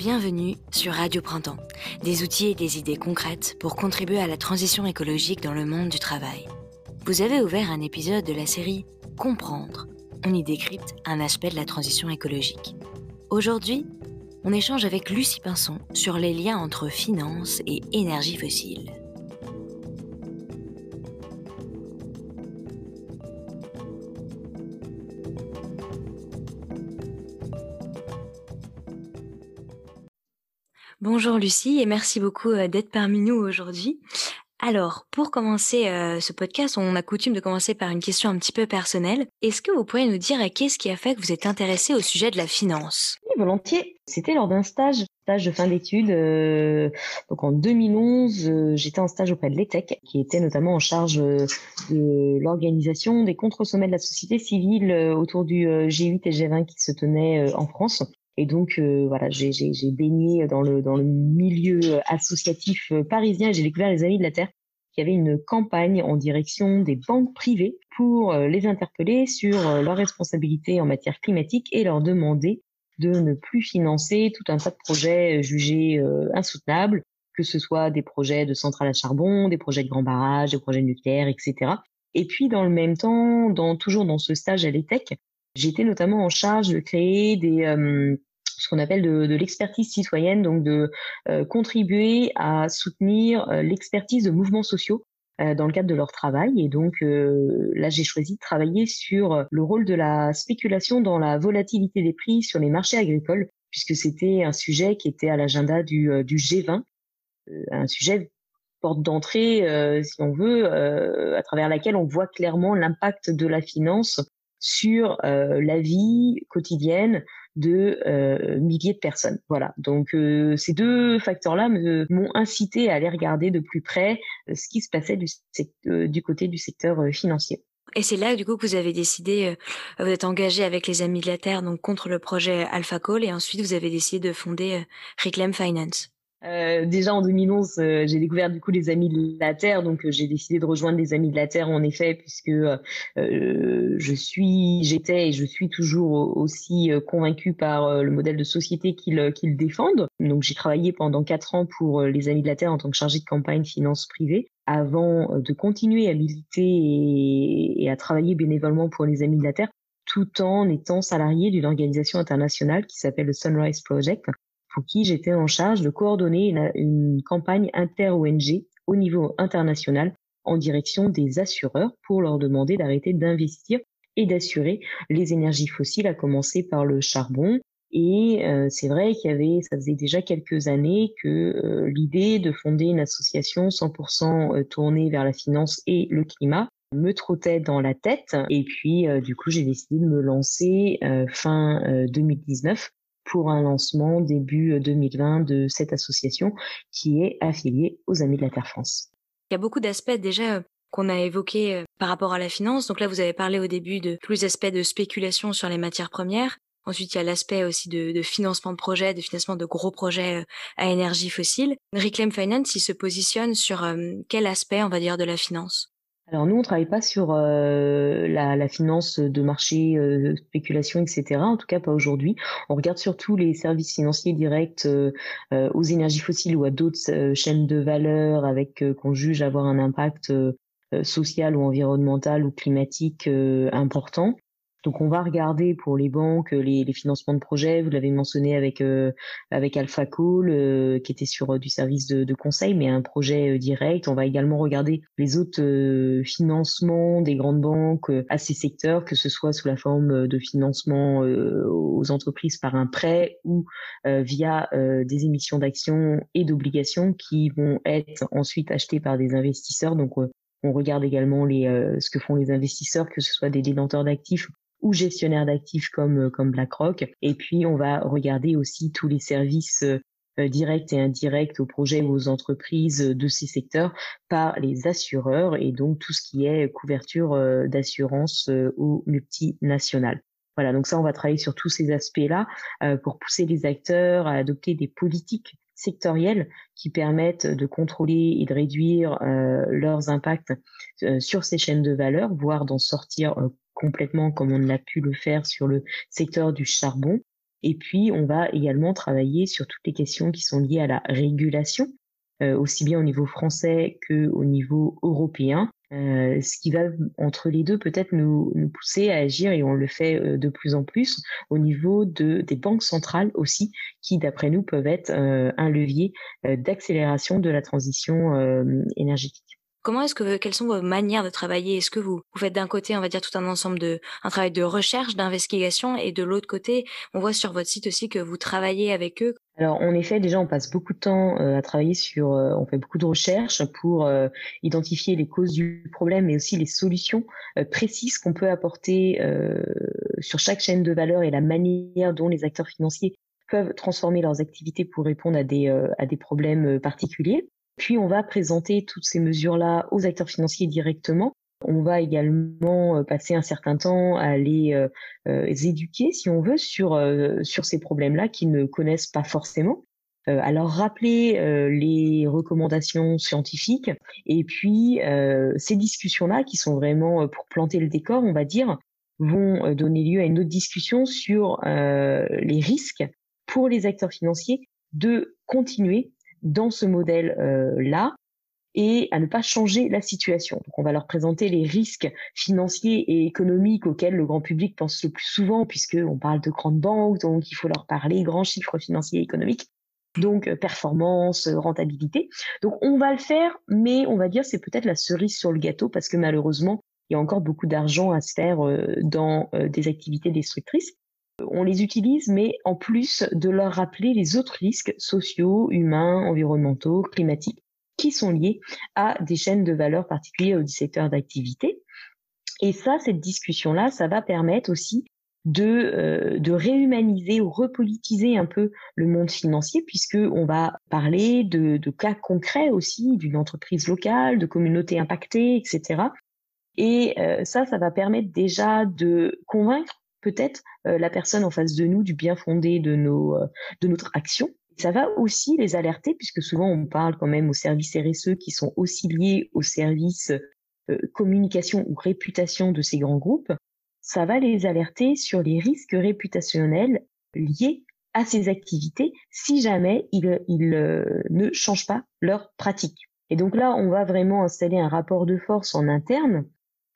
Bienvenue sur Radio Printemps, des outils et des idées concrètes pour contribuer à la transition écologique dans le monde du travail. Vous avez ouvert un épisode de la série Comprendre. On y décrypte un aspect de la transition écologique. Aujourd'hui, on échange avec Lucie Pinson sur les liens entre finance et énergie fossile. Bonjour Lucie et merci beaucoup euh, d'être parmi nous aujourd'hui. Alors, pour commencer euh, ce podcast, on a coutume de commencer par une question un petit peu personnelle. Est-ce que vous pourriez nous dire qu'est-ce qui a fait que vous êtes intéressé au sujet de la finance? Oui, volontiers. C'était lors d'un stage, stage de fin d'études. Euh, donc en 2011, j'étais en stage auprès de l'ETEC, qui était notamment en charge de l'organisation des contre-sommets de la société civile autour du G8 et G20 qui se tenaient en France. Et donc, euh, voilà, j'ai baigné dans le, dans le milieu associatif euh, parisien j'ai découvert les Amis de la Terre qui avait une campagne en direction des banques privées pour euh, les interpeller sur leurs responsabilités en matière climatique et leur demander de ne plus financer tout un tas de projets jugés insoutenables, que ce soit des projets de centrales à charbon, des projets de grands barrages, des projets nucléaires, etc. Et puis, dans le même temps, dans, toujours dans ce stage à l'ETEC, j'étais notamment en charge de créer des, ce qu'on appelle de, l'expertise citoyenne, donc de euh, contribuer à soutenir euh, l'expertise de mouvements sociaux euh, dans le cadre de leur travail. Et donc là, j'ai choisi de travailler sur le rôle de la spéculation dans la volatilité des prix sur les marchés agricoles, puisque c'était un sujet qui était à l'agenda du, du G20, un sujet porte d'entrée, si on veut, à travers laquelle on voit clairement l'impact de la finance sur la vie quotidienne de euh, milliers de personnes. Voilà. Donc euh, ces deux facteurs-là m'ont incité à aller regarder de plus près euh, ce qui se passait du, du côté du secteur financier. Et c'est là, du coup, que vous avez décidé, vous êtes engagé avec les Amis de la Terre, donc contre le projet AlphaCall, et ensuite vous avez décidé de fonder Reclaim Finance. Euh, déjà en 2011, euh, j'ai découvert du coup les Amis de la Terre, donc euh, j'ai décidé de rejoindre les Amis de la Terre en effet, puisque je suis, j'étais et je suis toujours aussi convaincue par le modèle de société qu'ils qu'ils défendent. Donc j'ai travaillé pendant quatre ans pour les Amis de la Terre en tant que chargée de campagne finance privée, avant de continuer à militer et, et à travailler bénévolement pour les Amis de la Terre tout en étant salarié d'une organisation internationale qui s'appelle le Sunrise Project, pour qui j'étais en charge de coordonner une, campagne inter-ONG au niveau international en direction des assureurs pour leur demander d'arrêter d'investir et d'assurer les énergies fossiles, à commencer par le charbon. Et euh, c'est vrai qu'il y avait, ça faisait déjà quelques années que euh, l'idée de fonder une association 100% euh, tournée vers la finance et le climat me trottait dans la tête. Et puis, du coup, j'ai décidé de me lancer fin 2019 pour un lancement début 2020 euh, de cette association qui est affiliée aux Amis de la Terre France. Il y a beaucoup d'aspects déjà euh, qu'on a évoqués euh, par rapport à la finance. Donc là, vous avez parlé au début de tous les aspects de spéculation sur les matières premières. Ensuite, il y a l'aspect aussi de, financement de projets, de financement de gros projets à énergie fossile. Reclaim Finance, il se positionne sur quel aspect, on va dire, de la finance? Alors nous, on travaille pas sur euh, la, finance de marché, euh, spéculation, etc. En tout cas, pas aujourd'hui. On regarde surtout les services financiers directs euh, aux énergies fossiles ou à d'autres chaînes de valeur avec qu'on juge avoir un impact social ou environnemental ou climatique important. Donc on va regarder pour les banques les, les financements de projets. Vous l'avez mentionné avec euh, avec AlphaCall euh, qui était sur euh, du service de, de, conseil, mais un projet direct. On va également regarder les autres financements des grandes banques à ces secteurs, que ce soit sous la forme de financement aux entreprises par un prêt ou via des émissions d'actions et d'obligations qui vont être ensuite achetées par des investisseurs. Donc on regarde également les, ce que font les investisseurs, que ce soit des détenteurs d'actifs ou gestionnaires d'actifs comme, euh, comme BlackRock. Et puis, on va regarder aussi tous les services euh, directs et indirects aux projets ou aux entreprises de ces secteurs par les assureurs et donc tout ce qui est couverture euh, d'assurance aux multinationales. Voilà, donc ça, on va travailler sur tous ces aspects-là pour pousser les acteurs à adopter des politiques sectorielles qui permettent de contrôler et de réduire leurs impacts sur ces chaînes de valeur, voire d'en sortir complètement comme on l'a pu le faire sur le secteur du charbon. Et puis, on va également travailler sur toutes les questions qui sont liées à la régulation, euh, aussi bien au niveau français qu'au niveau européen. Euh, ce qui va entre les deux peut-être nous, pousser à agir et on le fait euh, de plus en plus au niveau de, des banques centrales aussi qui d'après nous peuvent être un levier d'accélération de la transition énergétique. Comment est-ce que quelles sont vos manières de travailler? Est-ce que vous, faites d'un côté, on va dire tout un ensemble de un travail de recherche, d'investigation, et de l'autre côté, on voit sur votre site aussi que vous travaillez avec eux? Alors en effet, déjà on passe beaucoup de temps euh, à travailler sur, euh, on fait beaucoup de recherches pour euh, identifier les causes du problème, mais aussi les solutions précises qu'on peut apporter sur chaque chaîne de valeur et la manière dont les acteurs financiers peuvent transformer leurs activités pour répondre à des à des problèmes particuliers. Puis on va présenter toutes ces mesures-là aux acteurs financiers directement. On va également euh, passer un certain temps à les, euh, euh, éduquer, si on veut, sur, sur ces problèmes-là qu'ils ne connaissent pas forcément. leur rappeler les recommandations scientifiques et puis ces discussions-là qui sont vraiment pour planter le décor, on va dire, vont donner lieu à une autre discussion sur les risques pour les acteurs financiers de continuer dans ce modèle-là et à ne pas changer la situation. Donc on va leur présenter les risques financiers et économiques auxquels le grand public pense le plus souvent, puisqu'on parle de grandes banques, donc il faut leur parler grands chiffres financiers et économiques. Donc euh, performance, euh, rentabilité. Donc on va le faire, mais on va dire c'est peut-être la cerise sur le gâteau parce que malheureusement il y a encore beaucoup d'argent à se faire euh, dans des activités destructrices on les utilise, mais en plus de leur rappeler les autres risques sociaux, humains, environnementaux, climatiques, qui sont liés à des chaînes de valeur particulières ou des secteurs d'activité. Et ça, cette discussion-là, ça va permettre aussi de, euh, de réhumaniser ou repolitiser un peu le monde financier, puisque on va parler de, de cas concrets aussi, d'une entreprise locale, de communautés impactées, etc. Et euh, ça, ça va permettre déjà de convaincre peut-être euh, la personne en face de nous du bien fondé de, nos, euh, de notre action. Ça va aussi les alerter, puisque souvent on parle quand même aux services RSE qui sont aussi liés aux services euh, communication ou réputation de ces grands groupes. Ça va les alerter sur les risques réputationnels liés à ces activités si jamais ils, ils ne changent pas leur pratique. Et donc là, on va vraiment installer un rapport de force en interne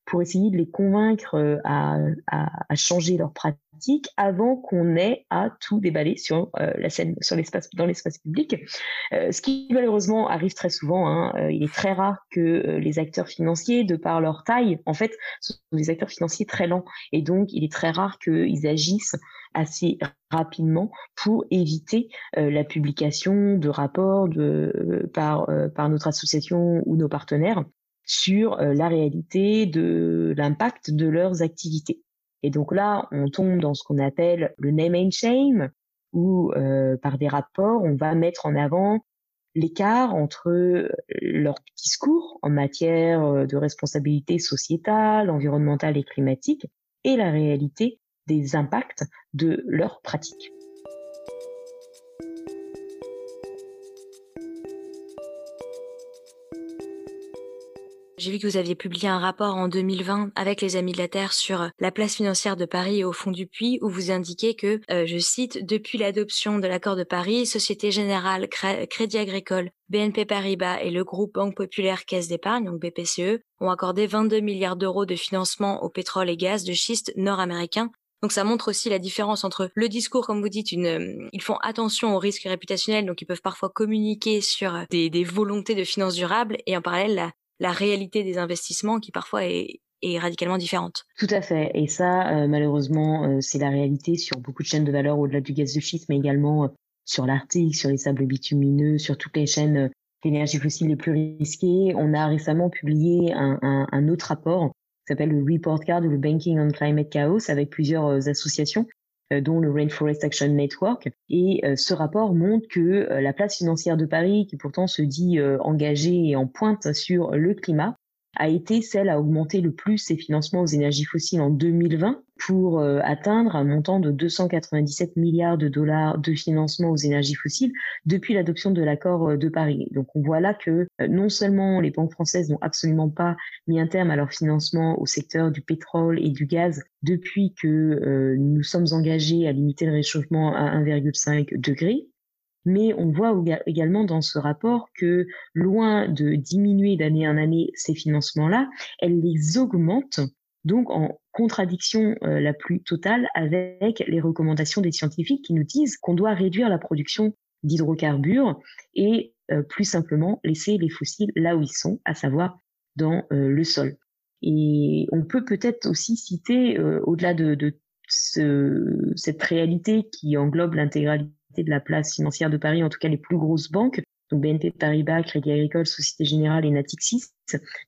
pour essayer de les convaincre euh, à, à, à changer leurs pratiques avant qu'on ait à tout déballer sur euh, la scène, sur l'espace, dans l'espace public. Euh, ce qui malheureusement arrive très souvent. Hein. il est très rare que les acteurs financiers, de par leur taille, en fait, sont des acteurs financiers très lents, et donc il est très rare qu'ils agissent assez rapidement pour éviter la publication de rapports de, par, par notre association ou nos partenaires sur euh, la réalité de l'impact de leurs activités. Et donc là, on tombe dans ce qu'on appelle le name and shame, où euh, par des rapports, on va mettre en avant l'écart entre leur discours en matière euh, de responsabilité sociétale, environnementale et climatique et la réalité des impacts de leurs pratiques. J'ai vu que vous aviez publié un rapport en 2020 avec les Amis de la Terre sur euh, la place financière de Paris au fond du puits, où vous indiquez que, euh, je cite, depuis l'adoption de l'accord de Paris, Société Générale, Crédit Agricole, BNP Paribas et le groupe Banque Populaire Caisse d'épargne, donc BPCE, ont accordé 22 milliards d'euros de financement au pétrole et gaz de schiste nord-américain donc ça montre aussi la différence entre le discours, comme vous dites, euh, ils font attention aux risques réputationnels, donc ils peuvent parfois communiquer sur des, des volontés de finances durables, et en parallèle la, la réalité des investissements qui parfois est, radicalement différente. Tout à fait. Et ça, euh, malheureusement, euh, c'est la réalité sur beaucoup de chaînes de valeur au-delà du gaz de schiste, mais également euh, sur l'Arctique, sur les sables bitumineux, sur toutes les chaînes d'énergie fossile les plus risquées. On a récemment publié un, un, autre rapport qui s'appelle le Report Card ou le Banking on Climate Chaos avec plusieurs associations dont le Rainforest Action Network. Et euh, ce rapport montre que euh, la place financière de Paris, qui pourtant se dit engagée et en pointe sur le climat, a été celle à augmenter le plus ses financements aux énergies fossiles en 2020 pour euh, atteindre un montant de 297 milliards de dollars de financement aux énergies fossiles depuis l'adoption de l'accord euh, de Paris. Donc on voit là que euh, non seulement les banques françaises n'ont absolument pas mis un terme à leur financement au secteur du pétrole et du gaz depuis que nous sommes engagés à limiter le réchauffement à 1,5 degré, mais on voit également dans ce rapport que loin de diminuer d'année en année ces financements-là, elle les augmente donc en contradiction euh, la plus totale avec les recommandations des scientifiques qui nous disent qu'on doit réduire la production d'hydrocarbures et euh, plus simplement laisser les fossiles là où ils sont, à savoir dans euh, le sol. Et on peut peut-être aussi citer, au-delà de, de ce, cette réalité qui englobe l'intégralité de la place financière de Paris, en tout cas les plus grosses banques, donc BNP Paribas, Crédit Agricole, Société Générale et Natixis.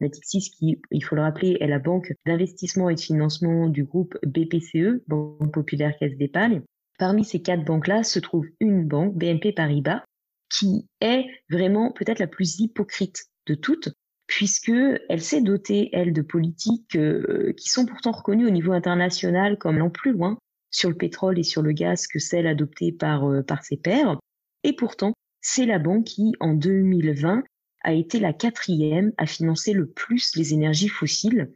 Natixis qui, il faut le rappeler, est la banque d'investissement et de financement du groupe BPCE, Banque Populaire Caisse d'Épargne. Parmi ces quatre banques-là se trouve une banque, BNP Paribas, qui est vraiment peut-être la plus hypocrite de toutes, puisque elle s'est dotée, elle, de politiques euh, qui sont pourtant reconnues au niveau international comme l'an plus loin sur le pétrole et sur le gaz que celle adoptée par, euh, ses pairs. Et pourtant, c'est la banque qui, en 2020, a été la quatrième à financer le plus les énergies fossiles.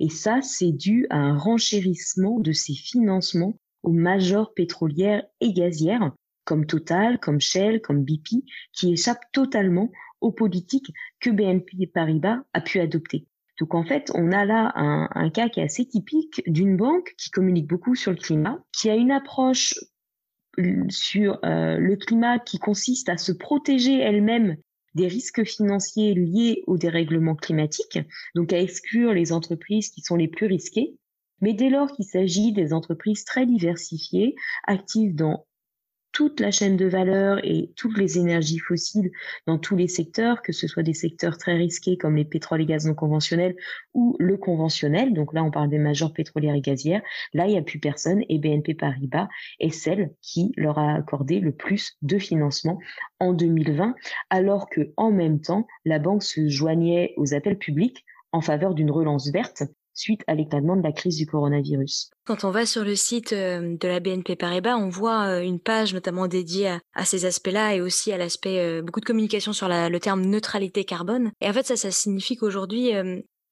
Et ça, c'est dû à un renchérissement de ses financements aux majors pétrolières et gazières, comme Total, comme Shell, comme BP, qui échappent totalement aux politiques que BNP Paribas a pu adopter. Donc en fait, on a là un, cas qui est assez typique d'une banque qui communique beaucoup sur le climat, qui a une approche euh, sur euh, le climat qui consiste à se protéger elle-même des risques financiers liés au dérèglement climatique, donc à exclure les entreprises qui sont les plus risquées. Mais dès lors qu'il s'agit des entreprises très diversifiées, actives dans toute la chaîne de valeur et toutes les énergies fossiles dans tous les secteurs, que ce soit des secteurs très risqués comme les pétroles et gaz non conventionnels ou le conventionnel. Donc là, on parle des majors pétrolières et gazières. Là, il n'y a plus personne et BNP Paribas est celle qui leur a accordé le plus de financement en 2020, alors que en même temps, la banque se joignait aux appels publics en faveur d'une relance verte suite à l'éclatement de la crise du coronavirus. Quand on va sur le site euh, de la BNP Paribas, on voit euh, une page notamment dédiée à, ces aspects-là et aussi à l'aspect euh, beaucoup de communication sur le terme neutralité carbone. Et en fait, ça, signifie qu'aujourd'hui,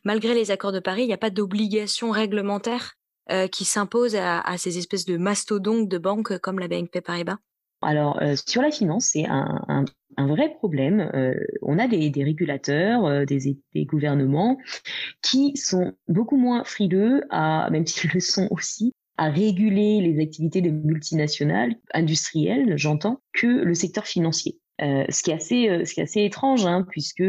malgré les accords de Paris, il n'y a pas d'obligation réglementaire qui s'impose à, à, ces espèces de mastodontes de banques comme la BNP Paribas. Alors, sur la finance, c'est un, un vrai problème. Euh, on a des, régulateurs, euh, des, gouvernements qui sont beaucoup moins frileux, à, même s'ils le sont aussi, à réguler les activités des multinationales, industrielles, j'entends, que le secteur financier. Euh, ce qui est assez, ce qui est assez étrange, hein, puisque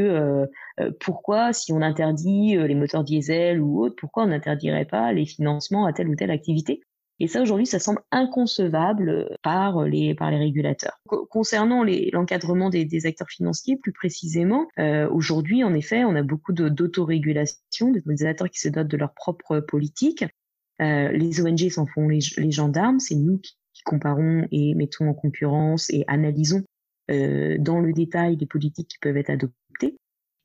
pourquoi, si on interdit les moteurs diesel ou autres, pourquoi on n'interdirait pas les financements à telle ou telle activité? Et ça, aujourd'hui, ça semble inconcevable euh, par les, par les régulateurs. Concernant l'encadrement des, des, acteurs financiers, plus précisément, euh, aujourd'hui, en effet, on a beaucoup d'autorégulation, des acteurs qui se dotent de leur propre politique. Euh, les ONG s'en font les, les gendarmes, c'est nous qui, qui, comparons et mettons en concurrence et analysons euh, dans le détail les politiques qui peuvent être adoptées.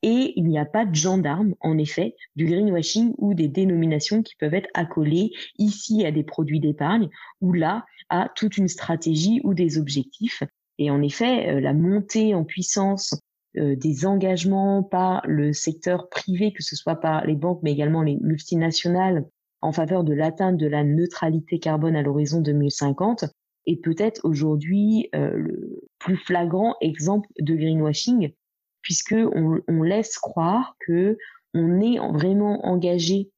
Et il n'y a pas de gendarme, en effet, du greenwashing ou des dénominations qui peuvent être accolées ici à des produits d'épargne ou là à toute une stratégie ou des objectifs. Et en effet, euh, la montée en puissance euh, des engagements par le secteur privé, que ce soit par les banques, mais également les multinationales, en faveur de l'atteinte de la neutralité carbone à l'horizon 2050, est peut-être aujourd'hui euh, le plus flagrant exemple de greenwashing puisque on, laisse croire que on est vraiment engagé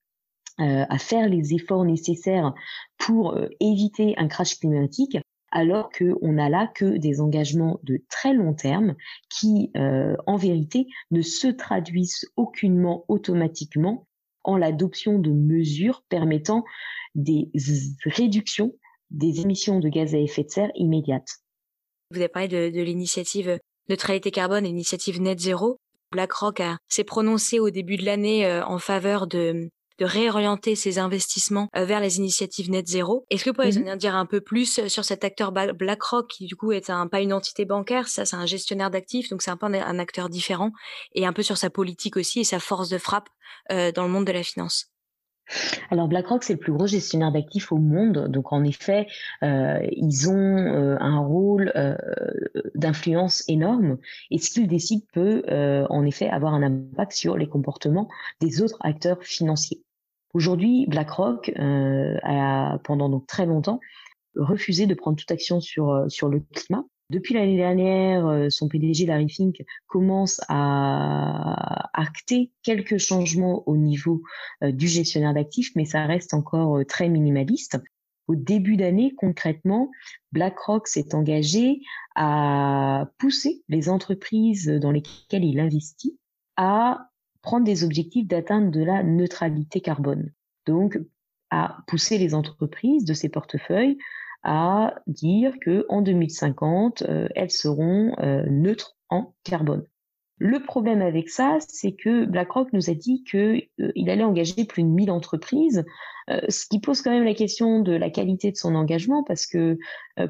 euh, à faire les efforts nécessaires pour euh, éviter un crash climatique, alors qu'on n'a là que des engagements de très long terme qui, euh, en vérité, ne se traduisent aucunement automatiquement en l'adoption de mesures permettant des réductions des émissions de gaz à effet de serre immédiates. Vous avez parlé de, de l'initiative neutralité carbone et l'initiative Net Zero. BlackRock s'est prononcé au début de l'année euh, en faveur de, de réorienter ses investissements vers les initiatives net zéro. Est-ce que vous pouvez mmh dire un peu plus sur cet acteur BlackRock qui du coup est un, pas une entité bancaire, ça c'est un gestionnaire d'actifs, donc c'est un peu un, acteur différent et un peu sur sa politique aussi et sa force de frappe dans le monde de la finance? Alors BlackRock, c'est le plus gros gestionnaire d'actifs au monde. Donc en effet, euh, ils ont euh, un rôle euh, d'influence énorme. Et ce qu'ils décident peut en effet avoir un impact sur les comportements des autres acteurs financiers. Aujourd'hui, BlackRock a pendant donc très longtemps refusé de prendre toute action sur, sur le climat. Depuis l'année dernière, euh, son PDG Larry Fink commence à acter quelques changements au niveau euh, du gestionnaire d'actifs, mais ça reste encore euh, très minimaliste. Au début d'année, concrètement, BlackRock s'est engagé à pousser les entreprises dans lesquelles il investit à prendre des objectifs d'atteindre de la neutralité carbone. Donc, à pousser les entreprises de ces portefeuilles à dire que en 2050, euh, elles seront euh, neutres en carbone. Le problème avec ça, c'est que BlackRock nous a dit qu'il euh, allait engager plus de 1000 entreprises, ce qui pose quand même la question de la qualité de son engagement, parce que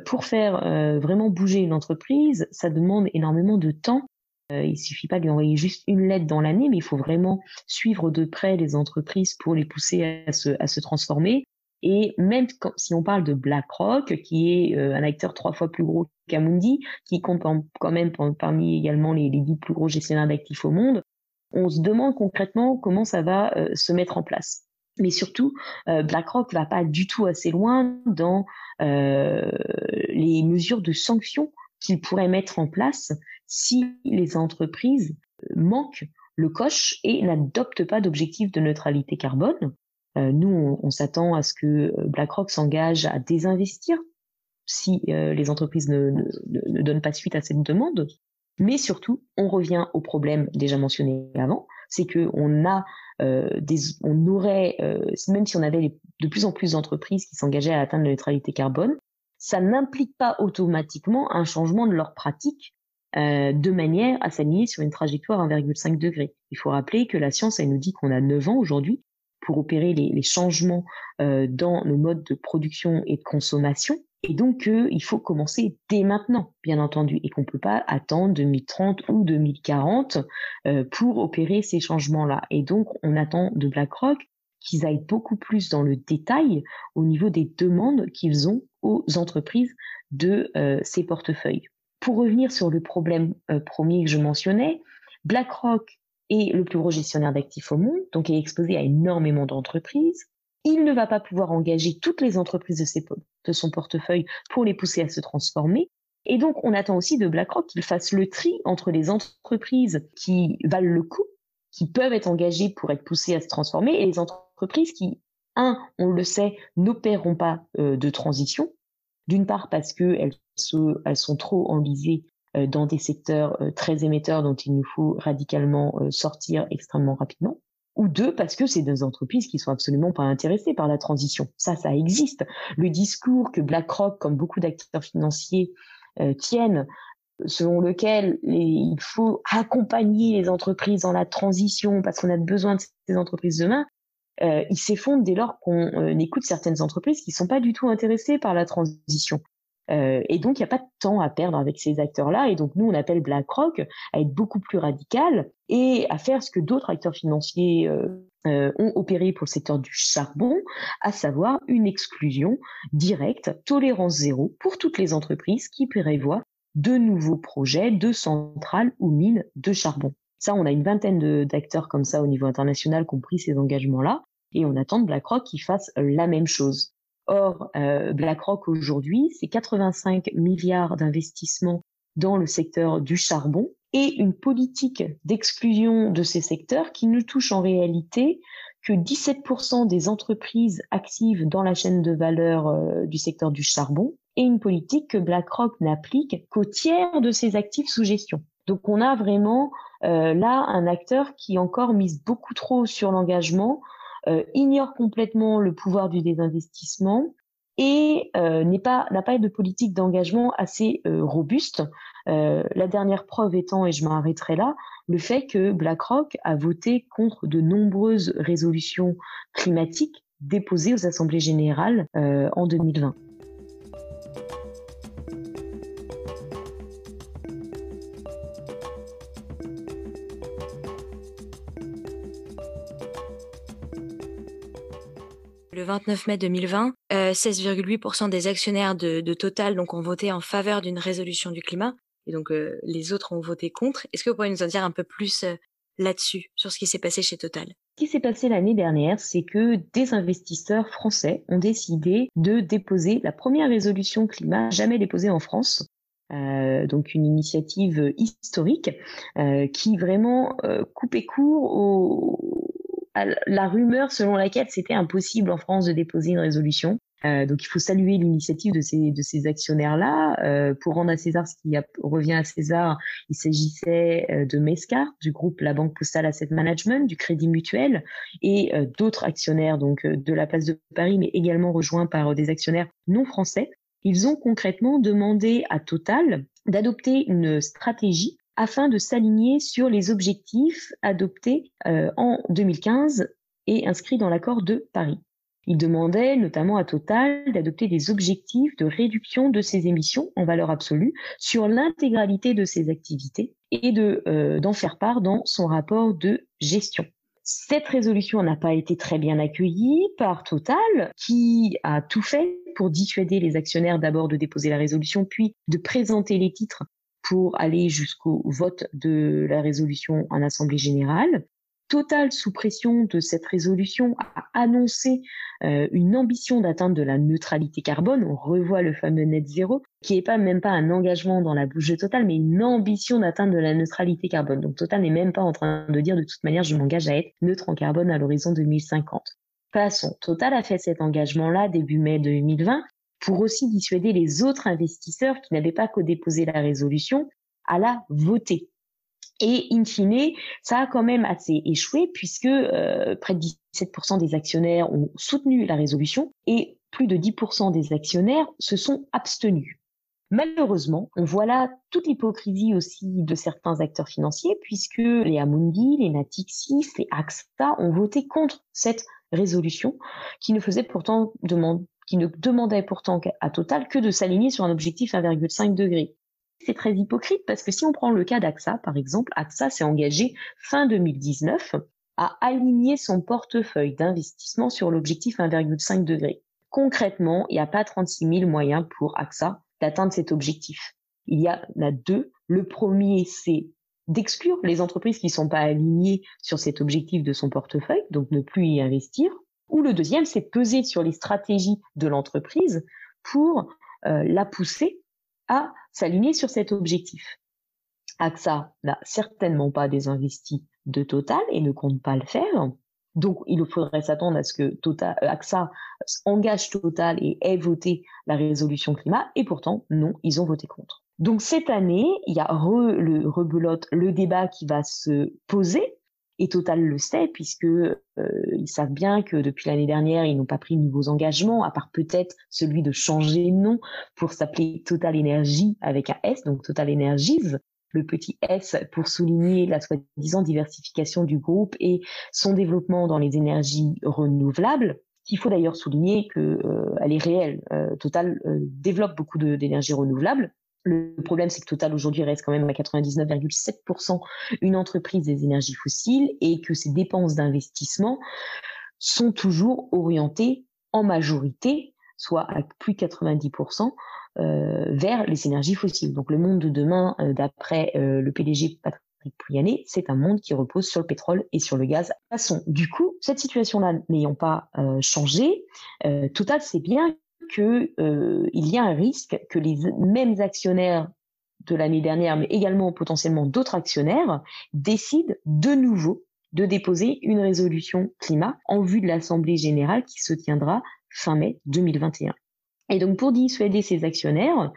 pour faire vraiment bouger une entreprise, ça demande énormément de temps. il suffit pas de lui envoyer juste une lettre dans l'année, mais il faut vraiment suivre de près les entreprises pour les pousser à se, à se transformer. Et même si on parle de BlackRock, qui est euh, un acteur trois fois plus gros qu'Amundi, qui compte quand même parmi également les, dix plus gros gestionnaires d'actifs au monde, on se demande concrètement comment ça va euh, se mettre en place. Mais surtout, euh, BlackRock va pas du tout assez loin dans les mesures de sanctions qu'il pourrait mettre en place si les entreprises manquent le coche et n'adoptent pas d'objectif de neutralité carbone. Euh, nous, on, s'attend à ce que euh, BlackRock s'engage à désinvestir si euh, les entreprises ne, ne, donnent pas suite à cette demande. Mais surtout, on revient au problème déjà mentionné avant, c'est que on a des, on aurait, même si on avait de plus en plus d'entreprises qui s'engageaient à atteindre la neutralité carbone, ça n'implique pas automatiquement un changement de leur pratique de manière à s'aligner sur une trajectoire 1,5 degré. Il faut rappeler que la science, elle nous dit qu'on a 9 ans aujourd'hui pour opérer les, changements euh, dans nos modes de production et de consommation. Et donc, euh, il faut commencer dès maintenant, bien entendu, et qu'on ne peut pas attendre 2030 ou 2040 euh, pour opérer ces changements-là. Et donc, on attend de BlackRock qu'ils aillent beaucoup plus dans le détail au niveau des demandes qu'ils ont aux entreprises de ces portefeuilles. Pour revenir sur le problème premier que je mentionnais, BlackRock est le plus gros gestionnaire d'actifs au monde, donc est exposé à énormément d'entreprises. Il ne va pas pouvoir engager toutes les entreprises de, son portefeuille pour les pousser à se transformer. Et donc, on attend aussi de BlackRock qu'il fasse le tri entre les entreprises qui valent le coup, qui peuvent être engagées pour être poussées à se transformer, et les entreprises qui, un, on le sait, n'opéreront pas euh, de transition. D'une part parce qu'elles elles sont trop enlisées dans des secteurs euh, très émetteurs dont il nous faut radicalement euh, sortir extrêmement rapidement ou deux, parce que c'est des entreprises qui sont absolument pas intéressées par la transition. Ça, ça existe. Le discours que BlackRock, comme beaucoup d'acteurs financiers, tiennent, selon lequel il faut accompagner les entreprises dans la transition parce qu'on a besoin de ces entreprises demain, il s'effondre dès lors qu'on écoute certaines entreprises qui ne sont pas du tout intéressées par la transition. Euh, et donc, il n'y a pas de temps à perdre avec ces acteurs-là. Et donc, nous, on appelle BlackRock à être beaucoup plus radical et à faire ce que d'autres acteurs financiers euh, euh, ont opéré pour le secteur du charbon, à savoir une exclusion directe, tolérance zéro pour toutes les entreprises qui prévoient de nouveaux projets de centrales ou mines de charbon. Ça, on a une vingtaine d'acteurs comme ça au niveau international qui ont pris ces engagements-là. Et on attend de BlackRock qu'ils fassent la même chose. Or, euh, BlackRock aujourd'hui, c'est 85 milliards d'investissements dans le secteur du charbon et une politique d'exclusion de ces secteurs qui ne touche en réalité que 17% des entreprises actives dans la chaîne de valeur euh, du secteur du charbon et une politique que BlackRock n'applique qu'au tiers de ses actifs sous gestion. Donc on a vraiment euh, là un acteur qui encore mise beaucoup trop sur l'engagement, euh, ignore complètement le pouvoir du désinvestissement et n'a pas, pas de politique d'engagement assez robuste. la dernière preuve étant, et je m'arrêterai là, le fait que BlackRock a voté contre de nombreuses résolutions climatiques déposées aux assemblées générales en 2020. 29 mai 2020, 16,8% des actionnaires de, Total donc, ont voté en faveur d'une résolution du climat, et donc euh, les autres ont voté contre. Est-ce que vous pourriez nous en dire un peu plus euh, là-dessus, sur ce qui s'est passé chez Total? Ce qui s'est passé l'année dernière, c'est que des investisseurs français ont décidé de déposer la première résolution climat jamais déposée en France. Euh, donc une initiative historique qui vraiment coupait court au, la rumeur selon laquelle c'était impossible en France de déposer une résolution. Euh, donc il faut saluer l'initiative de ces, actionnaires-là. Euh, pour rendre à César ce qui revient à César, il s'agissait euh, de Mescar, du groupe La Banque Postale Asset Management, du Crédit Mutuel et d'autres actionnaires donc de la place de Paris, mais également rejoints par des actionnaires non français. Ils ont concrètement demandé à Total d'adopter une stratégie afin de s'aligner sur les objectifs adoptés euh, en 2015 et inscrits dans l'accord de Paris. Il demandait notamment à Total d'adopter des objectifs de réduction de ses émissions en valeur absolue sur l'intégralité de ses activités et euh, d'en faire part dans son rapport de gestion. Cette résolution n'a pas été très bien accueillie par Total, qui a tout fait pour dissuader les actionnaires d'abord de déposer la résolution, puis de présenter les titres pour aller jusqu'au vote de la résolution en Assemblée générale. Total, sous pression de cette résolution, a annoncé euh, une ambition d'atteindre de la neutralité carbone. On revoit le fameux net zéro, qui n'est pas même pas un engagement dans la bouche de Total, mais une ambition d'atteindre de la neutralité carbone. Donc Total n'est même pas en train de dire de toute manière, je m'engage à être neutre en carbone à l'horizon 2050. Passons. Total a fait cet engagement-là début mai 2020 pour aussi dissuader les autres investisseurs qui n'avaient pas co-déposé la résolution à la voter. Et in fine, ça a quand même assez échoué puisque euh, près de 17% des actionnaires ont soutenu la résolution et plus de 10% des actionnaires se sont abstenus. Malheureusement, on voit là toute l'hypocrisie aussi de certains acteurs financiers puisque les Amundi, les Natixis, les AXA ont voté contre cette résolution qui ne faisait pourtant demander qui ne demandait pourtant à Total que de s'aligner sur un objectif 1,5 degré. C'est très hypocrite parce que si on prend le cas d'AXA, par exemple, AXA s'est engagé fin 2019 à aligner son portefeuille d'investissement sur l'objectif 1,5 degré. Concrètement, il n'y a pas 36 000 moyens pour AXA d'atteindre cet objectif. Il y en a deux. Le premier, c'est d'exclure les entreprises qui ne sont pas alignées sur cet objectif de son portefeuille, donc ne plus y investir. Ou le deuxième, c'est peser sur les stratégies de l'entreprise pour euh, la pousser à s'aligner sur cet objectif. AXA n'a certainement pas désinvesti de Total et ne compte pas le faire. Donc, il faudrait s'attendre à ce que Total, euh, AXA engage Total et ait voté la résolution climat, et pourtant, non, ils ont voté contre. Donc, cette année, il y a le le débat qui va se poser et Total le sait, puisque euh, ils savent bien que depuis l'année dernière, ils n'ont pas pris de nouveaux engagements, à part peut-être celui de changer de nom pour s'appeler Total Energy avec un S, donc Total Energies le petit S pour souligner la soi-disant diversification du groupe et son développement dans les énergies renouvelables. Il faut d'ailleurs souligner qu'elle euh, est réelle. Euh, Total développe beaucoup d'énergies renouvelables, le problème, c'est que Total aujourd'hui reste quand même à 99,7% une entreprise des énergies fossiles et que ses dépenses d'investissement sont toujours orientées en majorité, soit à plus de 90%, euh, vers les énergies fossiles. Donc le monde de demain, euh, d'après euh, le PDG Patrick Pouyanné, c'est un monde qui repose sur le pétrole et sur le gaz. Façon, du coup, cette situation-là n'ayant pas changé, Total sait bien qu'il euh, y a un risque que les mêmes actionnaires de l'année dernière, mais également potentiellement d'autres actionnaires, décident de nouveau de déposer une résolution climat en vue de l'Assemblée générale qui se tiendra fin mai 2021. Et donc pour dissuader ces actionnaires,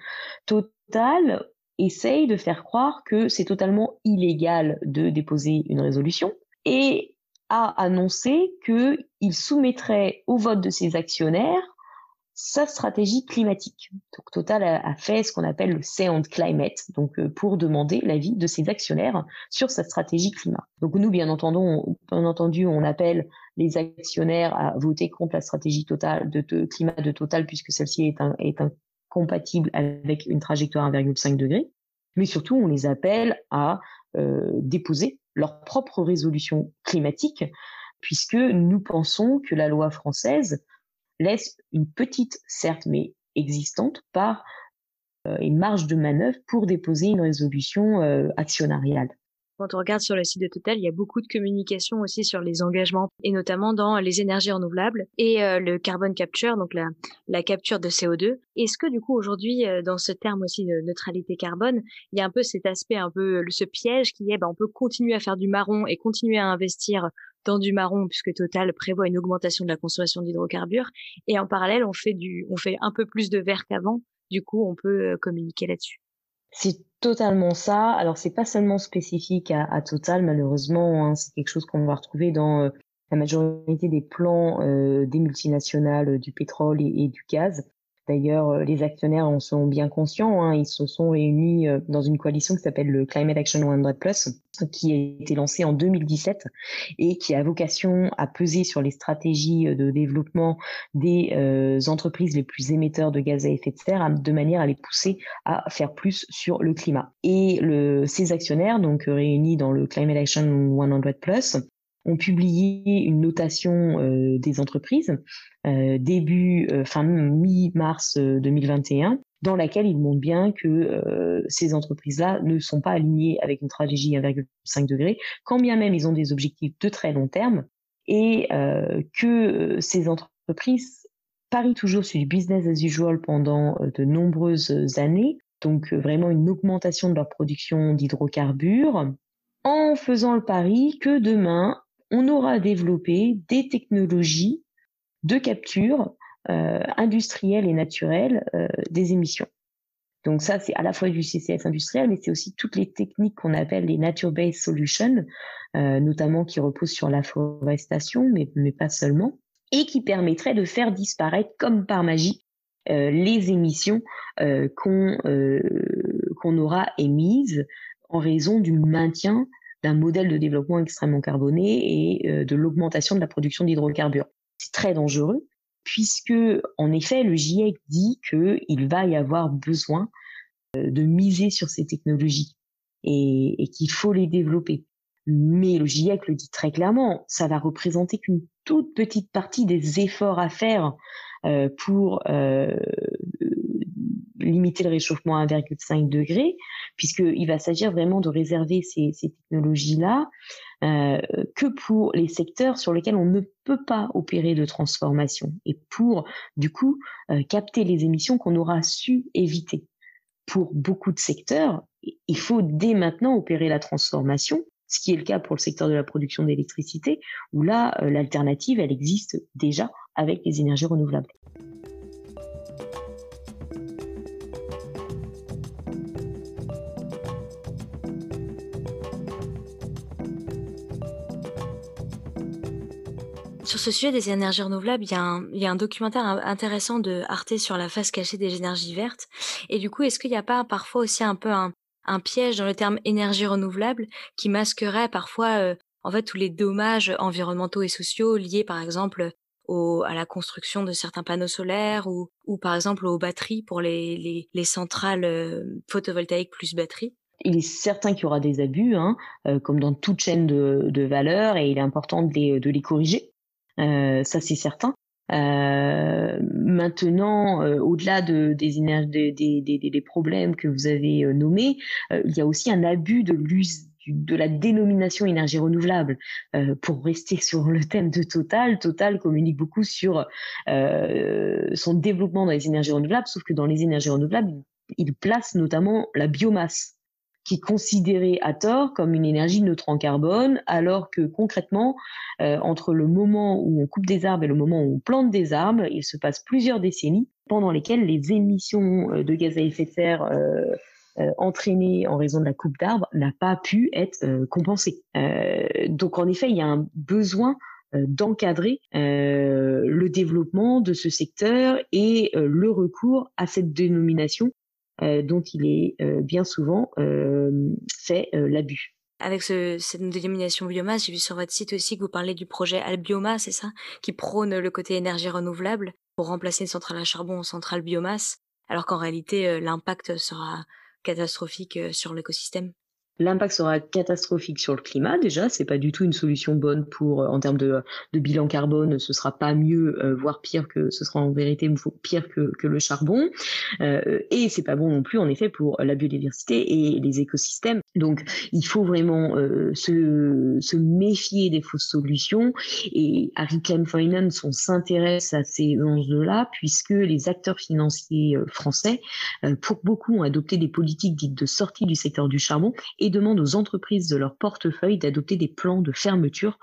Total essaye de faire croire que c'est totalement illégal de déposer une résolution et a annoncé qu'il soumettrait au vote de ses actionnaires sa stratégie climatique. Donc Total a, fait ce qu'on appelle le Sound Climate, donc euh, pour demander l'avis de ses actionnaires sur sa stratégie climat. Donc nous, bien entendu, on, bien entendu, on appelle les actionnaires à voter contre la stratégie Total de, climat de Total puisque celle-ci est, est incompatible avec une trajectoire 1,5 degré. Mais surtout, on les appelle à euh, déposer leur propre résolution climatique puisque nous pensons que la loi française laisse une petite, certes, mais existante, part euh, une marge de manœuvre pour déposer une résolution euh, actionnariale. Quand on regarde sur le site de Total, il y a beaucoup de communication aussi sur les engagements, et notamment dans les énergies renouvelables et euh, le carbon capture, donc la, la capture de CO2. Est-ce que du coup aujourd'hui, dans ce terme aussi de neutralité carbone, il y a un peu cet aspect, un peu ce piège qui est, ben, on peut continuer à faire du marron et continuer à investir dans du marron puisque Total prévoit une augmentation de la consommation d'hydrocarbures. Et en parallèle on fait du on fait un peu plus de vert qu'avant. Du coup on peut euh, communiquer là-dessus c'est totalement ça alors c'est pas seulement spécifique à, Total malheureusement hein. c'est quelque chose qu'on va retrouver dans euh, la majorité des plans euh, des multinationales du pétrole et du gaz D'ailleurs, euh, les actionnaires en sont bien conscients. Hein. Ils se sont réunis euh, dans une coalition qui s'appelle le Climate Action 100 Plus, qui a été lancée en 2017 et qui a vocation à peser sur les stratégies euh, de développement des entreprises les plus émetteurs de gaz à effet de serre, de manière à les pousser à faire plus sur le climat. Et le, ces actionnaires, donc réunis dans le Climate Action 100 Plus, ont publié une notation euh, des entreprises euh, début, euh, fin mi-mars 2021, dans laquelle ils montrent bien que ces entreprises-là ne sont pas alignées avec une stratégie 1,5 degré, quand bien même ils ont des objectifs de très long terme, et que ces entreprises parient toujours sur du business as usual pendant de nombreuses années, donc vraiment une augmentation de leur production d'hydrocarbures, en faisant le pari que demain, on aura développé des technologies de capture euh, industrielle et naturelle euh, des émissions. Donc ça, c'est à la fois du CCS industriel, mais c'est aussi toutes les techniques qu'on appelle les nature-based solutions, euh, notamment qui reposent sur la forestation, mais, pas seulement, et qui permettraient de faire disparaître comme par magie les émissions qu'on aura émises en raison du maintien d'un modèle de développement extrêmement carboné et euh, de l'augmentation de la production d'hydrocarbures. C'est très dangereux puisque, en effet, le GIEC dit qu'il va y avoir besoin euh, de miser sur ces technologies et, qu'il faut les développer. Mais le GIEC le dit très clairement, ça va représenter qu'une toute petite partie des efforts à faire euh, pour limiter le réchauffement à 1,5 degré, puisqu'il va s'agir vraiment de réserver ces, technologies-là euh, que pour les secteurs sur lesquels on ne peut pas opérer de transformation et pour, du coup, euh, capter les émissions qu'on aura su éviter. Pour beaucoup de secteurs, il faut dès maintenant opérer la transformation, ce qui est le cas pour le secteur de la production d'électricité, où là, euh, l'alternative, elle existe déjà avec les énergies renouvelables. Ce sujet des énergies renouvelables, il y, a un, documentaire intéressant de Arte sur la face cachée des énergies vertes. Et du coup, est-ce qu'il n'y a pas parfois aussi un peu un, piège dans le terme énergie renouvelable qui masquerait parfois euh, en fait tous les dommages environnementaux et sociaux liés par exemple à la construction de certains panneaux solaires ou, par exemple aux batteries pour les, les, les centrales euh, photovoltaïques plus batteries? Il est certain qu'il y aura des abus, hein, euh, comme dans toute chaîne de, de valeur, et il est important de les corriger. Euh, ça c'est certain. Euh, maintenant, euh, au-delà de, des, des, des, des, problèmes que vous avez nommés, il y a aussi un abus de l'use de la dénomination énergie renouvelable. Euh, pour rester sur le thème de Total, Total communique beaucoup sur euh, son développement dans les énergies renouvelables, sauf que dans les énergies renouvelables, il place notamment la biomasse qui est considérée à tort comme une énergie neutre en carbone, alors que concrètement, euh, entre le moment où on coupe des arbres et le moment où on plante des arbres, il se passe plusieurs décennies pendant lesquelles les émissions euh, de gaz à effet de serre euh, euh, entraînées en raison de la coupe d'arbres n'a pas pu être euh, compensée. donc en effet, il y a un besoin d'encadrer le développement de ce secteur et le recours à cette dénomination dont il est bien souvent fait l'abus. Avec cette dénomination biomasse, j'ai vu sur votre site aussi que vous parlez du projet Albioma, c'est ça? Qui prône le côté énergie renouvelable pour remplacer une centrale à charbon en centrale biomasse, alors qu'en réalité, l'impact sera catastrophique sur l'écosystème L'impact sera catastrophique sur le climat. Déjà, c'est pas du tout une solution bonne pour, euh, en termes de, bilan carbone, ce sera pas mieux, euh, voire pire que, ce sera en vérité pire que, le charbon. Euh, et c'est pas bon non plus, en effet, pour la biodiversité et les écosystèmes. Donc, il faut vraiment euh, se, méfier des fausses solutions. Et à Reclaim Finance, on s'intéresse à ces enjeux-là, puisque les acteurs financiers français, pour beaucoup, ont adopté des politiques dites de sortie du secteur du charbon et demandent aux entreprises de leur portefeuille d'adopter des plans de fermeture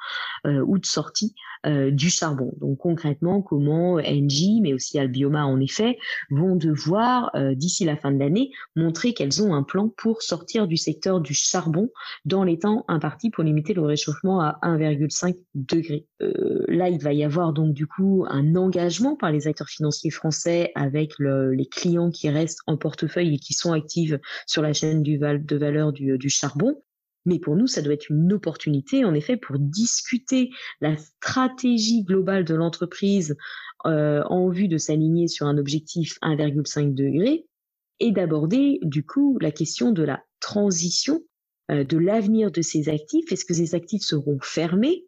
euh, ou de sortie euh, du charbon. Donc concrètement, comment Engie, mais aussi Albioma en effet, vont devoir, euh, d'ici la fin de l'année, montrer qu'elles ont un plan pour sortir du secteur du charbon dans les temps impartis pour limiter le réchauffement à 1,5 degré. là, il va y avoir donc du coup un engagement par les acteurs financiers français avec les clients qui restent en portefeuille et qui sont actifs sur la chaîne du val de valeur du, du charbon. Mais pour nous, ça doit être une opportunité, en effet, pour discuter la stratégie globale de l'entreprise euh, en vue de s'aligner sur un objectif 1,5 degré et d'aborder, du coup, la question de la transition, euh, de l'avenir de ces actifs. Est-ce que ces actifs seront fermés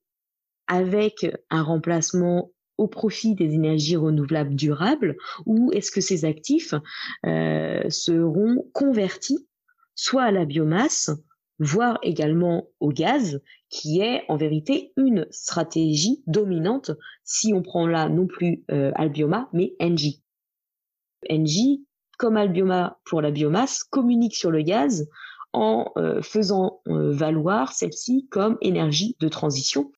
avec un remplacement au profit des énergies renouvelables durables ou est-ce que ces actifs euh, seront convertis soit à la biomasse, voire également au gaz, qui est en vérité une stratégie dominante si on prend là non plus euh, Albioma, mais Engie. Engie, comme Albioma pour la biomasse, communique sur le gaz en euh, faisant euh, valoir celle-ci comme énergie de transition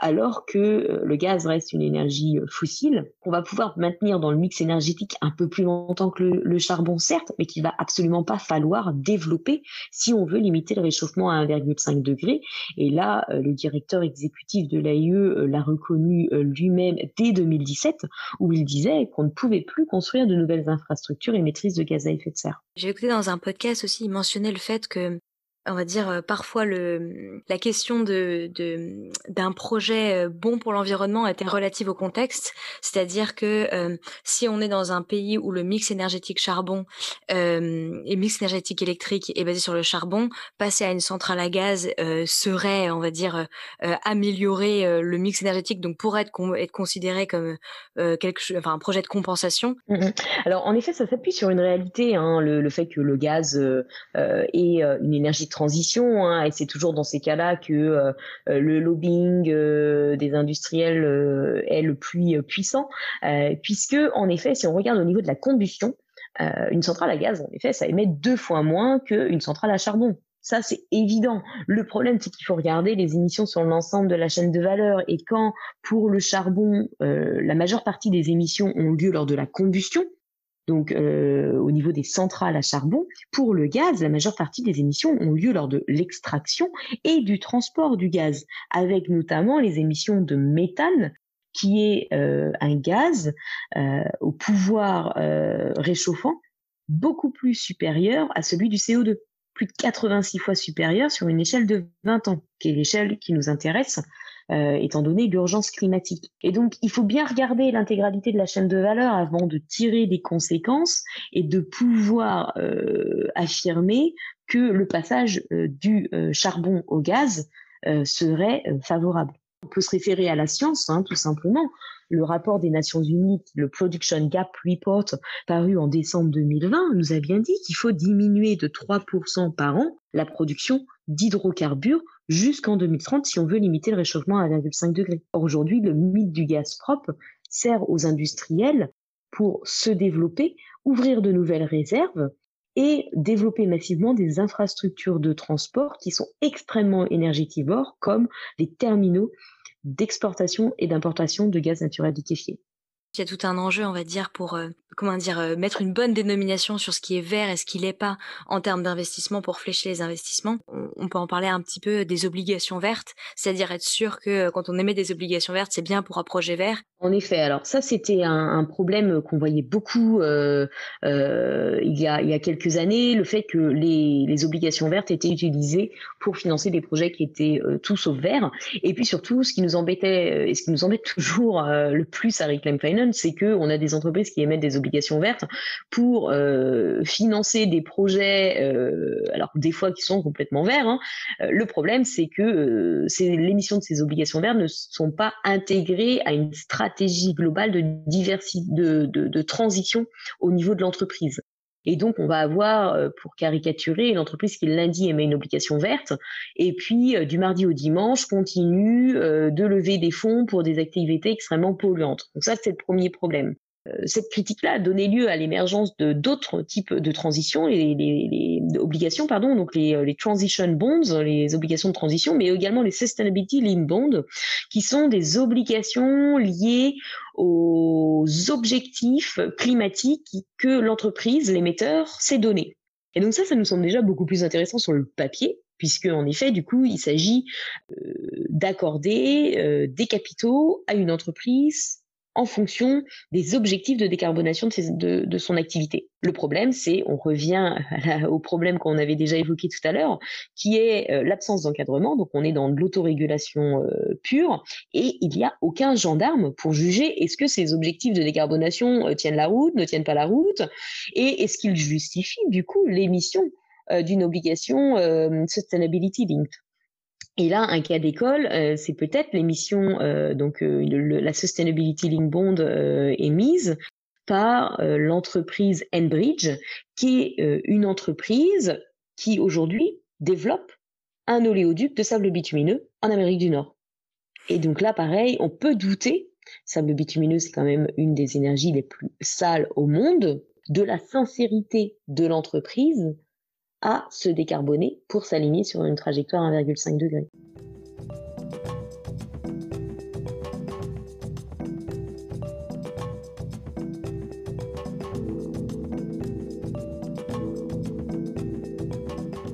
alors que euh, le gaz reste une énergie euh, fossile, qu'on va pouvoir maintenir dans le mix énergétique un peu plus longtemps que le, charbon, certes, mais qu'il va absolument pas falloir développer si on veut limiter le réchauffement à 1,5 degré. Et là, euh, le directeur exécutif de l'AIE l'a reconnu lui-même dès 2017, où il disait qu'on ne pouvait plus construire de nouvelles infrastructures émettrices de gaz à effet de serre. J'ai écouté dans un podcast aussi, il mentionnait le fait que on va dire parfois le la question de d'un projet bon pour l'environnement était relative au contexte, c'est-à-dire que si on est dans un pays où le mix énergétique charbon euh, et mix énergétique électrique est basé sur le charbon, passer à une centrale à gaz serait, on va dire, améliorer le mix énergétique, donc pourrait être, considéré comme quelque enfin un projet de compensation. Mmh Alors en effet, ça s'appuie sur une réalité, hein, le, fait que le gaz est une énergie transition, hein, et c'est toujours dans ces cas-là que euh, euh, le lobbying euh, des industriels est le plus puissant, puisque en effet, si on regarde au niveau de la combustion, une centrale à gaz, en effet, ça émet deux fois moins qu'une centrale à charbon. Ça, c'est évident. Le problème, c'est qu'il faut regarder les émissions sur l'ensemble de la chaîne de valeur. Et quand, pour le charbon, la majeure partie des émissions ont lieu lors de la combustion, donc euh, au niveau des centrales à charbon. Pour le gaz, la majeure partie des émissions ont lieu lors de l'extraction et du transport du gaz, avec notamment les émissions de méthane qui est euh, un gaz euh, au pouvoir réchauffant beaucoup plus supérieur à celui du CO2, plus de 86 fois supérieur sur une échelle de 20 ans, qui est l'échelle qui nous intéresse euh, étant donné l'urgence climatique. Et donc, il faut bien regarder l'intégralité de la chaîne de valeur avant de tirer des conséquences et de pouvoir euh, affirmer que le passage euh, du charbon au gaz serait favorable. On peut se référer à la science, hein, tout simplement. Le rapport des Nations Unies, le Production Gap Report, paru en décembre 2020, nous a bien dit qu'il faut diminuer de 3% par an la production d'hydrocarbures jusqu'en 2030 si on veut limiter le réchauffement à 1,5 degré. Aujourd'hui, le mythe du gaz propre sert aux industriels pour se développer, ouvrir de nouvelles réserves et développer massivement des infrastructures de transport qui sont extrêmement énergétivores, comme les terminaux d'exportation et d'importation de gaz naturel liquéfié. Il y a tout un enjeu, on va dire, pour euh, comment dire, mettre une bonne dénomination sur ce qui est vert et ce qui l'est pas en termes d'investissement pour flécher les investissements. On, peut en parler un petit peu des obligations vertes, c'est-à-dire être sûr que quand on émet des obligations vertes, c'est bien pour un projet vert. En effet, alors ça c'était un, problème qu'on voyait beaucoup il, y a, il y a quelques années, le fait que les, les obligations vertes étaient utilisées pour financer des projets qui étaient tous au vert. Et puis surtout, ce qui nous embêtait et ce qui nous embête toujours le plus à Reclaim Finance, c'est qu'on a des entreprises qui émettent des obligations vertes pour euh, financer des projets, euh, alors des fois qui sont complètement verts. Hein. Euh, le problème, c'est que l'émission de ces obligations vertes ne sont pas intégrées à une stratégie globale de, de, de transition au niveau de l'entreprise. Et donc, on va avoir, pour caricaturer, une entreprise qui lundi émet une obligation verte, et puis du mardi au dimanche continue de lever des fonds pour des activités extrêmement polluantes. Donc ça, c'est le premier problème. Euh, cette critique-là a donné lieu à l'émergence de d'autres types de transitions, les, les, obligations, pardon, donc les, les, transition bonds, les obligations de transition, mais également les sustainability linked bonds, qui sont des obligations liées aux objectifs climatiques que l'entreprise, l'émetteur, s'est donné. Et donc ça, ça nous semble déjà beaucoup plus intéressant sur le papier, puisque en effet, du coup, il s'agit euh, d'accorder euh, des capitaux à une entreprise en fonction des objectifs de décarbonation de, son activité. Le problème, c'est, on revient au problème qu'on avait déjà évoqué tout à l'heure, qui est euh, l'absence d'encadrement. Donc, on est dans de l'autorégulation euh, pure et il n'y a aucun gendarme pour juger est-ce que ces objectifs de décarbonation euh, tiennent la route, ne tiennent pas la route et est-ce qu'ils justifient du coup l'émission d'une obligation sustainability linked. Et là, un cas d'école, euh, c'est peut-être l'émission, euh, donc euh, la Sustainability Link Bond émise par l'entreprise Enbridge, qui est une entreprise qui aujourd'hui développe un oléoduc de sable bitumineux en Amérique du Nord. Et donc là, pareil, on peut douter, sable bitumineux, c'est quand même une des énergies les plus sales au monde, de la sincérité de l'entreprise à se décarboner pour s'aligner sur une trajectoire 1,5 degré.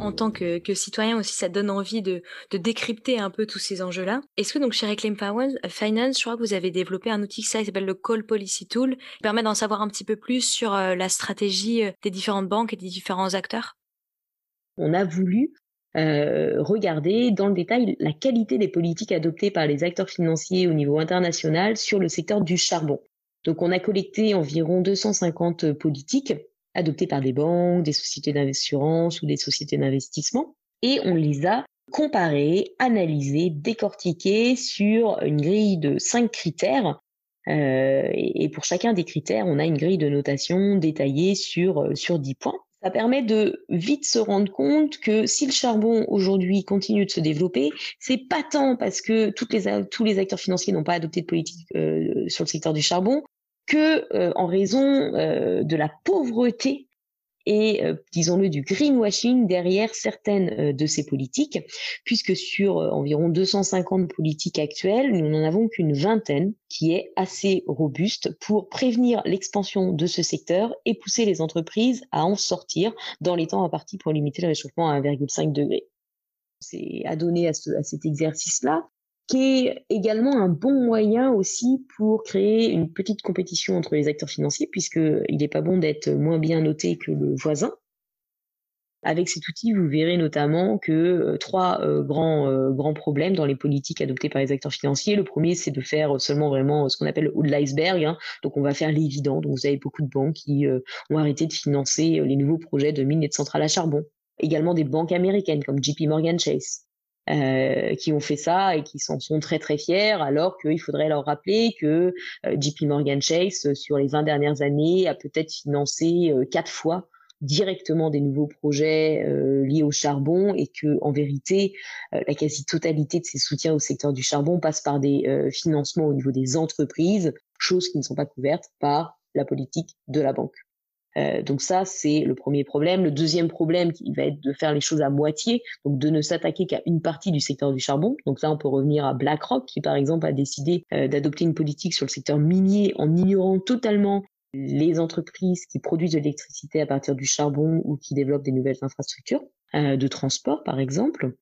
en tant que, citoyen aussi, ça donne envie de, décrypter un peu tous ces enjeux-là. Est-ce que donc chez Reclaim Finance, je crois que vous avez développé un outil qui s'appelle le Call Policy Tool, qui permet d'en savoir un petit peu plus sur euh, la stratégie euh, des différentes banques et des différents acteurs? On a voulu euh, regarder dans le détail la qualité des politiques adoptées par les acteurs financiers au niveau international sur le secteur du charbon. Donc on a collecté environ 250 politiques adoptées par des banques, des sociétés d'assurance ou des sociétés d'investissement et on les a comparées, analysées, décortiquées sur une grille de cinq critères euh, et pour chacun des critères, on a une grille de notation détaillée sur, sur 10 points ça permet de vite se rendre compte que si le charbon aujourd'hui continue de se développer, c'est pas tant parce que tous les acteurs financiers n'ont pas adopté de politique euh, sur le secteur du charbon, que euh, en raison euh, de la pauvreté et, euh, disons-le, du greenwashing derrière certaines euh, de ces politiques, puisque sur euh, environ 250 politiques actuelles, nous n'en avons qu'une vingtaine qui est assez robuste pour prévenir l'expansion de ce secteur et pousser les entreprises à en sortir dans les temps impartis pour limiter le réchauffement à 1,5 degré. C'est à donner à, à cet exercice-là qui est également un bon moyen aussi pour créer une petite compétition entre les acteurs financiers, puisqu'il n'est pas bon d'être moins bien noté que le voisin. Avec cet outil, vous verrez notamment que euh, trois euh, grands, euh, grands problèmes dans les politiques adoptées par les acteurs financiers. Le premier, c'est de faire seulement vraiment ce qu'on appelle le haut de l'iceberg. Hein. Donc, on va faire l'évident. Donc, vous avez beaucoup de banques qui ont arrêté de financer les nouveaux projets de mines et de centrales à charbon. Également des banques américaines comme JP Morgan Chase. Euh, qui ont fait ça et qui s'en sont très très fiers, alors qu'il faudrait leur rappeler que euh, JP Morgan Chase, sur les 20 dernières années, a peut-être financé euh, quatre fois directement des nouveaux projets liés au charbon et que en vérité la quasi-totalité de ces soutiens au secteur du charbon passe par des financements au niveau des entreprises, choses qui ne sont pas couvertes par la politique de la banque. Euh, donc ça, c'est le premier problème. Le deuxième problème, qui va être de faire les choses à moitié, donc de ne s'attaquer qu'à une partie du secteur du charbon. Donc là, on peut revenir à BlackRock, qui par exemple a décidé euh, d'adopter une politique sur le secteur minier en ignorant totalement les entreprises qui produisent de l'électricité à partir du charbon ou qui développent des nouvelles infrastructures de transport, par exemple.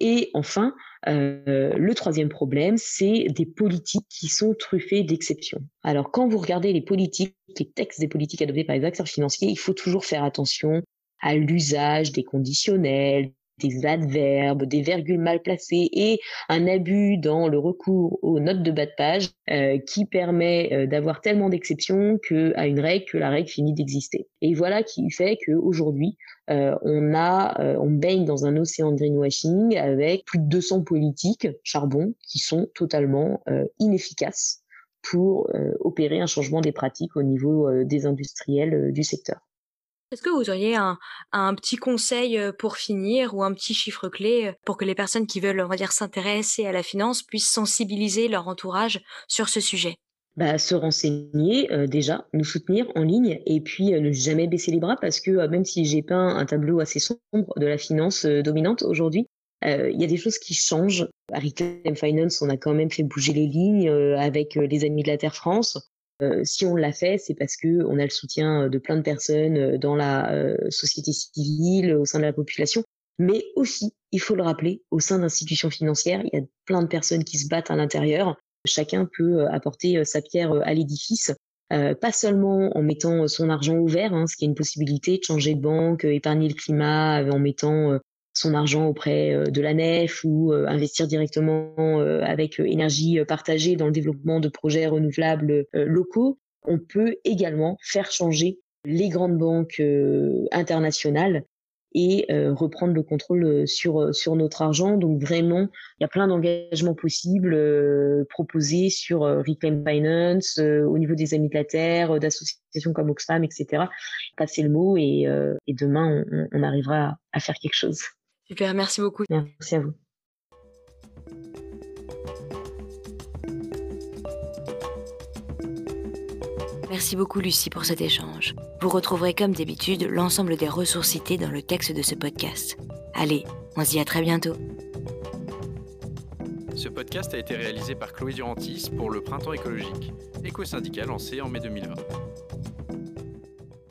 Et enfin, euh, le troisième problème, c'est des politiques qui sont truffées d'exceptions. Alors, quand vous regardez les politiques, les textes des politiques adoptés par les acteurs financiers, il faut toujours faire attention à l'usage des conditionnels, des adverbes, des virgules mal placées et un abus dans le recours aux notes de bas de page euh, qui permet euh, d'avoir tellement d'exceptions que à une règle que la règle finit d'exister. Et voilà qui fait qu'aujourd'hui, euh, on a, euh, on baigne dans un océan de greenwashing avec plus de 200 politiques charbon qui sont totalement euh, inefficaces pour opérer un changement des pratiques au niveau des industriels du secteur. Est-ce que vous auriez un, petit conseil pour finir ou un petit chiffre clé pour que les personnes qui veulent, on va dire, s'intéresser à la finance puissent sensibiliser leur entourage sur ce sujet? Bah, se renseigner déjà, nous soutenir en ligne et puis ne jamais baisser les bras parce que même si j'ai peint un tableau assez sombre de la finance dominante aujourd'hui, il y a des choses qui changent. À Reclaim Finance, on a quand même fait bouger les lignes avec les Amis de la Terre France. Euh, si on l'a fait, c'est parce que on a le soutien euh, de plein de personnes euh, dans la société civile, au sein de la population, mais aussi, il faut le rappeler, au sein d'institutions financières, il y a plein de personnes qui se battent à l'intérieur. Chacun peut apporter sa pierre à l'édifice. pas seulement en mettant son argent ouvert, hein, ce qui est une possibilité de changer de banque, épargner le climat en mettant son argent auprès euh, de la nef ou euh, investir directement euh, avec énergie partagée dans le développement de projets renouvelables locaux, on peut également faire changer les grandes banques internationales et reprendre le contrôle sur sur notre argent. Donc vraiment, il y a plein d'engagements possibles proposés sur Reclaim Finance, au niveau des amis de la terre, d'associations comme Oxfam, etc. Passez le mot et, demain on, on arrivera à faire quelque chose. Super, merci beaucoup. Merci à vous. Merci beaucoup Lucie pour cet échange. Vous retrouverez comme d'habitude l'ensemble des ressources citées dans le texte de ce podcast. Allez, on se dit à très bientôt. Ce podcast a été réalisé par Chloé Durantis pour le Printemps écologique, éco-syndicat lancé en mai 2020.